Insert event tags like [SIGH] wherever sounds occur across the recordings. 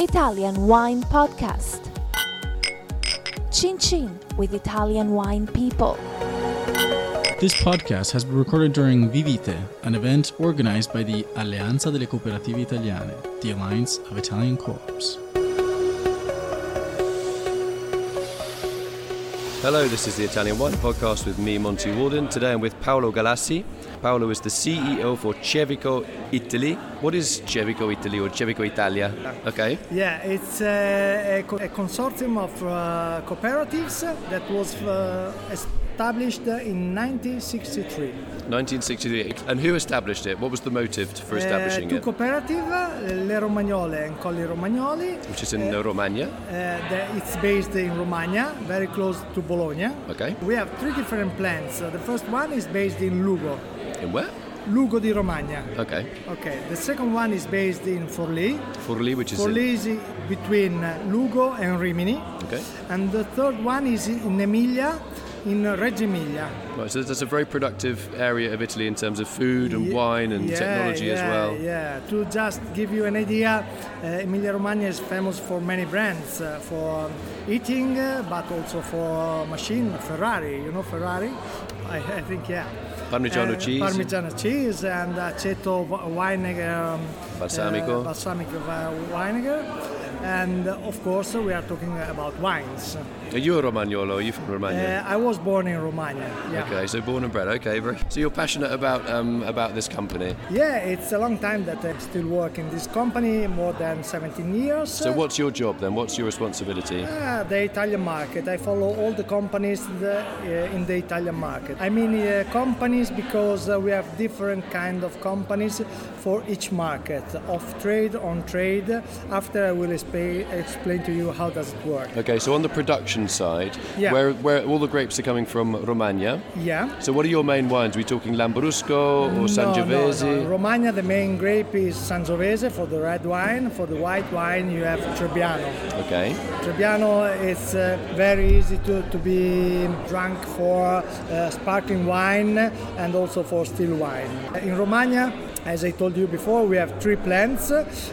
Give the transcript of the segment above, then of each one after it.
Italian Wine Podcast. Chin Chin with Italian wine people. This podcast has been recorded during Vivite, an event organized by the Alleanza delle Cooperative Italiane, the Alliance of Italian Co-ops. Hello, this is the Italian Wine Podcast with me, Monty Waldin. Today I'm with Paolo Galassi. Paolo is the CEO for Cevico Italy. What is Cevico Italy or Cevico Italia? Okay. Yeah, it's uh, a, co- a consortium of uh, cooperatives that was uh, established in 1963. 1963. And who established it? What was the motive for establishing Uh, two it? cooperatives, Le Romagnole and Colli Romagnoli. Which is in Romagna. Uh, the- it's based in Romagna, very close to Bologna. Okay. We have three different plants. Uh, the first one is based in Lugo, In where? Lugo di Romagna. Okay. Okay. The second one is based in Forlì. Forlì, which is Forlì is between uh, Lugo and Rimini. Okay. And the third one is in Emilia, in Reggio Emilia. Right, so that's a very productive area of Italy in terms of food and wine and yeah, technology as well. Yeah, to just give you an idea, uh, Emilia Romagna is famous for many brands, uh, for eating, uh, but also for machine, Ferrari. You know Ferrari? I, I think yeah. Parmigiano Uh, cheese. Parmigiano cheese and aceto vinegar. Um, Balsamico. Uh, balsamic vinegar. And uh, of course, we are talking about wines. Are you a Romagnolo? Are you from Romagna? Uh, I was born in Romagna. Yeah. Okay, so born and bred. Okay, very. So you're passionate about um, about this company. Yeah, it's a long time that I still work in this company, more than 17 years. So what's your job then? What's your responsibility? Ah, the Italian market. I follow all the companies the, uh, in the Italian market. I mean uh, companies because uh, we have different kind of companies for each market, off trade, on trade. After I will explain, explain to you how does it work. Okay, so on the production side, Yeah. where where all the grapes are coming from Romagna. Yeah. So what are your main wines? Are we talking Lambrusco or No, Sangiovese? No, no. Romagna, the main grape is Sangiovese for the red wine. For the white wine, you have Trebbiano. Okay. Trebbiano is uh, very easy to, to be drunk for uh, sparkling wine and also for still wine. In Romagna, as I told you before, we have three plants.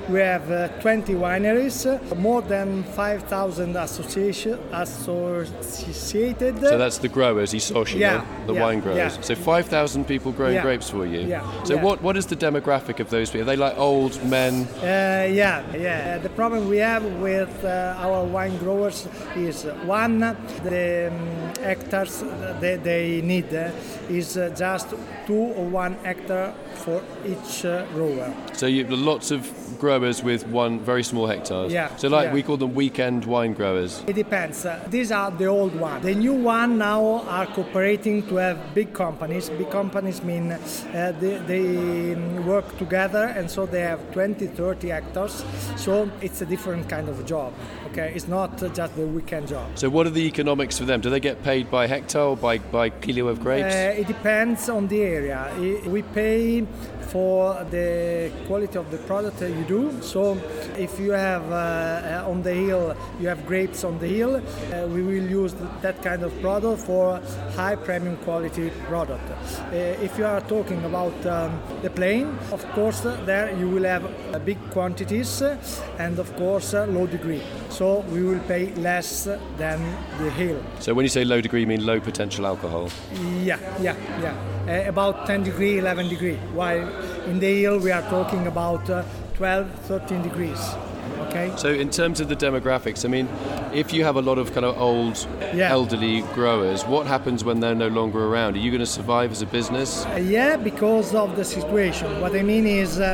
We have uh, 20 wineries, more than 5,000 association, associated. So that's the growers, i soci, Yeah, the yeah, wine growers. yeah. So 5,000 people growing Yeah, grapes for you. yeah, So what what is the demographic of those people? Are they like old men? Uh, yeah, yeah. The problem we have with uh, our wine growers is one, the um, hectares they, they need uh, is uh, just two or one hectare for each uh, grower. So you have lots of growers with one very small hectares. Yeah, So like yeah. we call them weekend wine growers. It depends. Uh, these are the old ones. The new one now are cooperating to have big companies. Big companies mean uh, they, they um, work together and so they have 20, 30 hectares. So it's a different kind of job. Okay, it's not just the weekend job. So what are the economics for them? Do they get paid by hectare or by, by kilo of grapes? Uh, it depends on the area. We pay for the quality of the product that you do. So if you have uh, on the hill, you have grapes on the hill, uh, we will use that kind of product for high premium quality product. Uh, if you are talking about um, the plain, of course, there you will have uh, big quantities and of course uh, low degree. So we will pay less than the hill. so when you say low degree, you mean low potential alcohol. Yeah, yeah, yeah. Uh, about 10 degree, 11 degree. While in the hill we are talking about uh, 12, 13 degrees. Okay. So in terms of the demographics, I mean, if you have a lot of kind of old, Yeah. elderly growers, what happens when they're no longer around? Are you going to survive as a business? Uh, yeah, because of the situation. What I mean is, uh,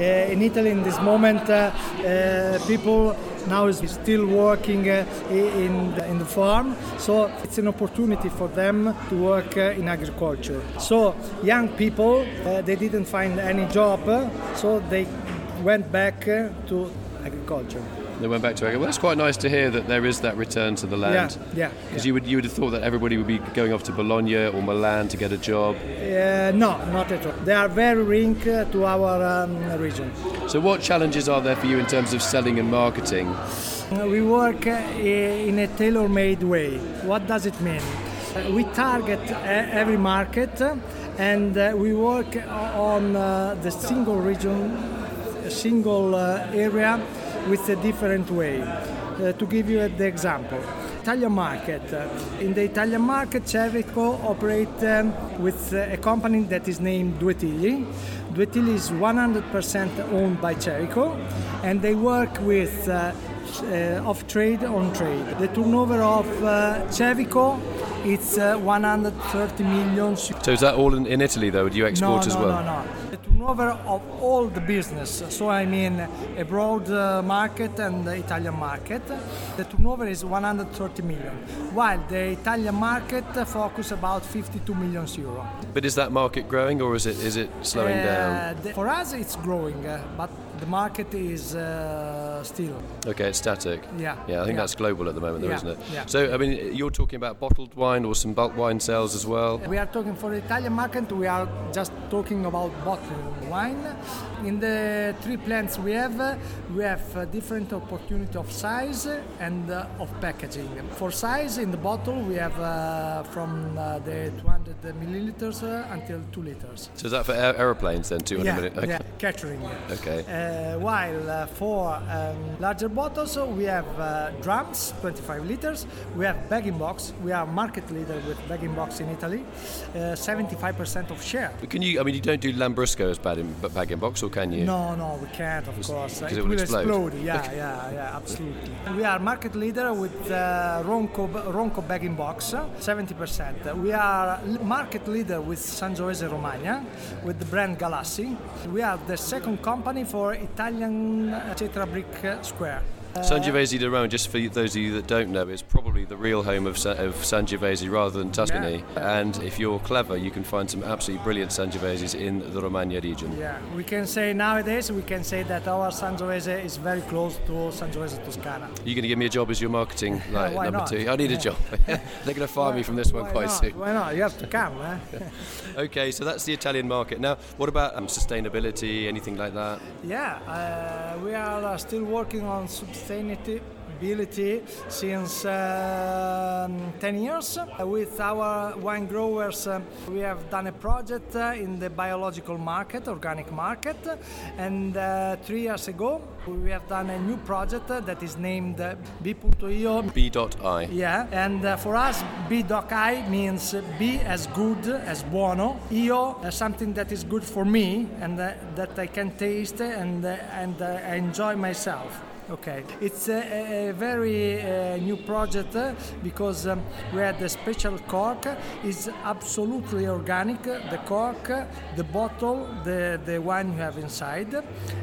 uh, in Italy in this moment, uh, uh, people now is still working uh, in the, in the farm, so it's an opportunity for them to work uh, in agriculture. So young people, uh, they didn't find any job, so they went back to agriculture. They went back to agriculture. Well, that's quite nice to hear that there is that return to the land. Yeah, yeah, Because yeah. you would you would have thought that everybody would be going off to Bologna or Milan to get a job. Uh, no, not at all. They are very linked uh, to our um, region. So what challenges are there for you in terms of selling and marketing? Uh, We work uh, in a tailor-made way. What does it mean? We target every market and we work on the single region, a single area with a different way. Uh, to give you the example, Italian market. In the Italian market, Cevico operates um, with uh, a company that is named Due Tigli. Duetigli is 100% owned by Cevico, and they work with uh, uh, off trade on trade. The turnover of uh, Cevico it's uh, 130 million. So is that all in, in Italy though? Do you export no, as well? No, no, The turnover of all the business. So I mean a broad uh, market and the Italian market. The turnover is 130 million, while the Italian market focus about 52 million euro. But is that market growing or is it is it slowing Uh, down? the- for us, it's growing, uh, but the market is uh, still. Okay, it's static. Yeah, Yeah, I think yeah. that's global at the moment, though, Yeah, isn't it? yeah. So, I mean, you're talking about bottled wine or some bulk wine sales as well. We are talking for the Italian market, we are just talking about bottled wine. In the three plants we have, we have different opportunity of size and uh, of packaging. For size in the bottle, we have uh, from uh, the 200 milliliters uh, until 2 liters. So is that for aeroplanes then? 200 yeah, minutes. Okay. yeah, catering. Okay. Uh, while uh, for larger bottles, uh, we have uh, drums, 25 liters. We have bag in box. We are market leader with bag in box in Italy. Uh, 75% of share. But can you? I mean, you don't do Lambrusco as bad in, bag in box, or can you? No, no, we can't, of course. because It, it will explode. explode. Yeah, yeah, yeah, absolutely. We are market leader with uh, Ronco, Ronco bag in box, 70%. We are market leader with Sangiovese Romagna, with the brand Galassi. We are the second company for Italian uh, Tetra Brik uh, Square. Sangiovese di Roma, just for those of you that don't know, is probably the real home of, Sa- of Sangiovese rather than Tuscany. And if you're clever, you can find some absolutely brilliant Sangioveses in the Romagna region. Yeah, we can say nowadays we can say that our Sangiovese is very close to Sangiovese Toscana. You're going to give me a job as your marketing [LAUGHS] like, number not? two. I need a job. [LAUGHS] [LAUGHS] They're going to fire me from this one Why quite not? soon. Why not? You have to come. Eh? Okay, so that's the Italian market. Now, what about um, sustainability, anything like that? Yeah, uh, we are uh, still working on sustainability since um 10 years. Uh, with our wine growers, uh, we have done a project uh, in the biological market, organic market, and uh, three years ago we have done a new project uh, that is named uh, B.io B.I. yeah, and uh, for us, B.I means uh, B as good as buono. Io, uh, something that is good for me and uh, that I can taste and, uh, and uh, I enjoy myself. Okay, it's a, a- very uh, new project uh, because um, we had a special cork. It's absolutely organic. The cork, the bottle, the, the wine you have inside,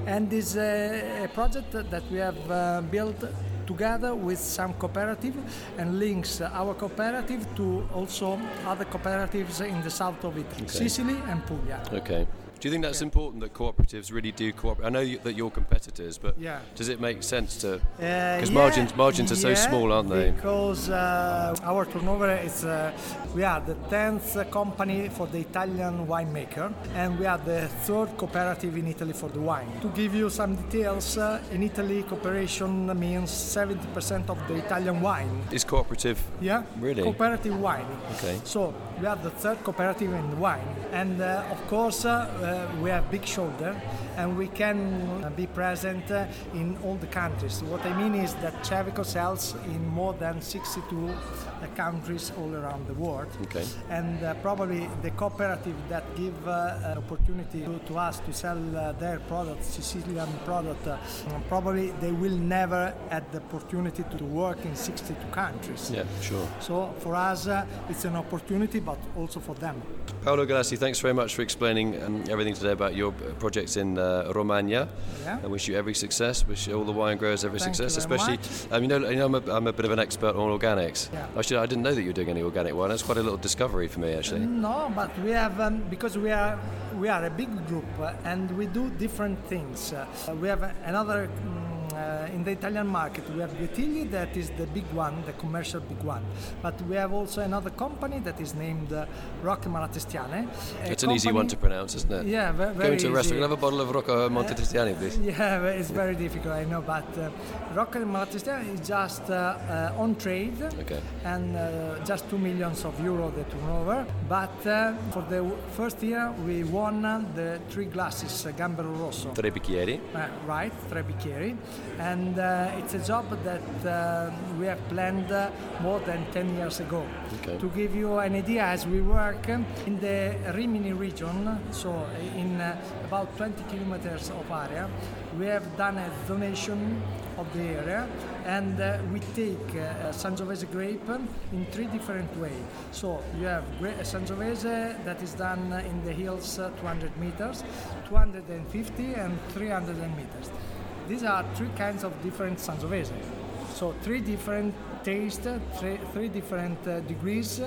and is a, a project that we have uh, built together with some cooperative and links our cooperative to also other cooperatives in the south of Italy, Sicily and Puglia. Okay. Do you think that's important that cooperatives really do cooperate? I know you, that you're competitors, but Yeah. does it make sense to? Because Because margins- margins are so small, aren't they? Because uh, our turnover is, uh, we are the 10th company for the Italian winemaker, and we are the third cooperative in Italy for the wine. To give you some details, uh, in Italy, cooperation means 70% of the Italian wine. Is cooperative? Yeah, Really? cooperative wine. Okay. So we are the third cooperative in wine, and uh, of course uh, we have big shoulder, and we can uh, be present uh, in all the countries. What I mean is that Cevico sells in more than 62 uh, countries all around the world. Okay. And probably the cooperative that give uh, an opportunity to, to us to sell uh, their product, Sicilian product, probably they will never have the opportunity to work in 62 countries. Yeah, sure. So for us, uh, it's an opportunity, but also for them. Paolo Galassi, thanks very much for explaining um, everything today about your uh, projects in uh, Romagna. Yeah. I wish you every success. Wish all the wine growers every Thank success, you especially. Um, you know, you know I'm, a, I'm a bit of an expert on organics. Yeah. Actually, I didn't know that you were doing any organic wine. That's quite a little discovery for me, actually. No, but we have um, because we are we are a big group uh, and we do different things. Uh, we have another. Uh, in the Italian market, we have Due Tigli, that is the big one, the commercial big one. But we have also another company that is named uh, Rocche Malatestiane. It's an easy one to pronounce, isn't it? Yeah, ve- Go very into a easy. restaurant, have a bottle of Rocco Montetestiani, please? [LAUGHS] Yeah, it's very difficult, I know, but uh, Rocca Malatestiana is just uh, uh, on trade Okay. and uh, just 2 millions of euro the turnover. But uh, for the w- first year, we won uh, the three glasses, uh, Gambero Rosso. Tre bicchieri. Uh, right, tre bicchieri. And uh, it's a job that uh, we have planned uh, more than 10 years ago. Okay. To give you an idea, as we work in the Rimini region, so in uh, about 20 kilometers of area, we have done a donation of the area and uh, we take uh, Sangiovese grape in three different ways. So you have gra- Sangiovese that is done in the hills uh, 200 meters, 250 and 300 meters. These are three kinds of different Sangiovese. So three different tastes, three, three different uh, degrees,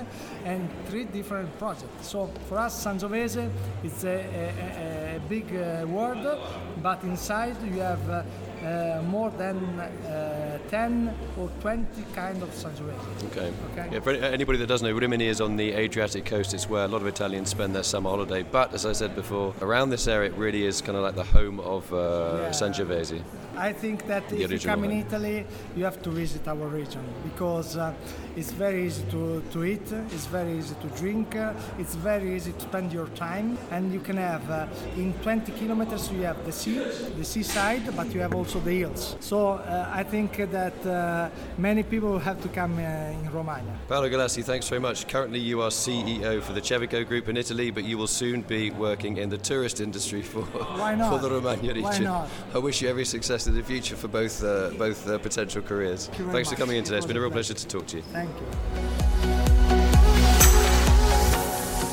and three different projects. So for us, Sangiovese is a, a, a, big uh, word, but inside you have uh, uh, more than uh, 10 or 20 kind of Sangiovese. Okay. Okay. Yeah, for anybody that doesn't know, Rimini is on the Adriatic coast. It's where a lot of Italians spend their summer holiday. But as I said before, around this area, it really is kind of like the home of uh, Yeah. Sangiovese. I think that The if you come in. Italy, you have to visit our region because uh, it's very easy to, to eat, it's very easy to drink, uh, it's very easy to spend your time, and you can have uh, in 20 kilometers you have the sea, the seaside, but you have also the hills. So uh, I think that uh, many people have to come uh, in Romagna. Paolo Galassi, thanks very much. Currently, you are CEO for the Cevico Group in Italy, but you will soon be working in the tourist industry for, Why [LAUGHS] not? for the Romagna region. Why not? I wish you every success in the future for both uh, both uh, potential careers. you very Thanks for coming in today. It's been a a real pleasure to talk to you. Thank you.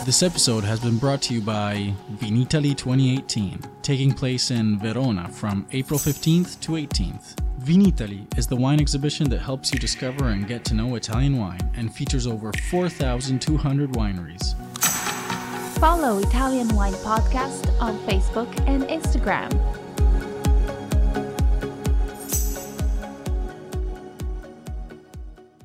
This episode has been brought to you by Vinitaly 2018, taking place in Verona from April 15th to 18th. Vinitaly is the wine exhibition that helps you discover and get to know Italian wine and features over 4,200 wineries. Follow Italian Wine Podcast on Facebook and Instagram.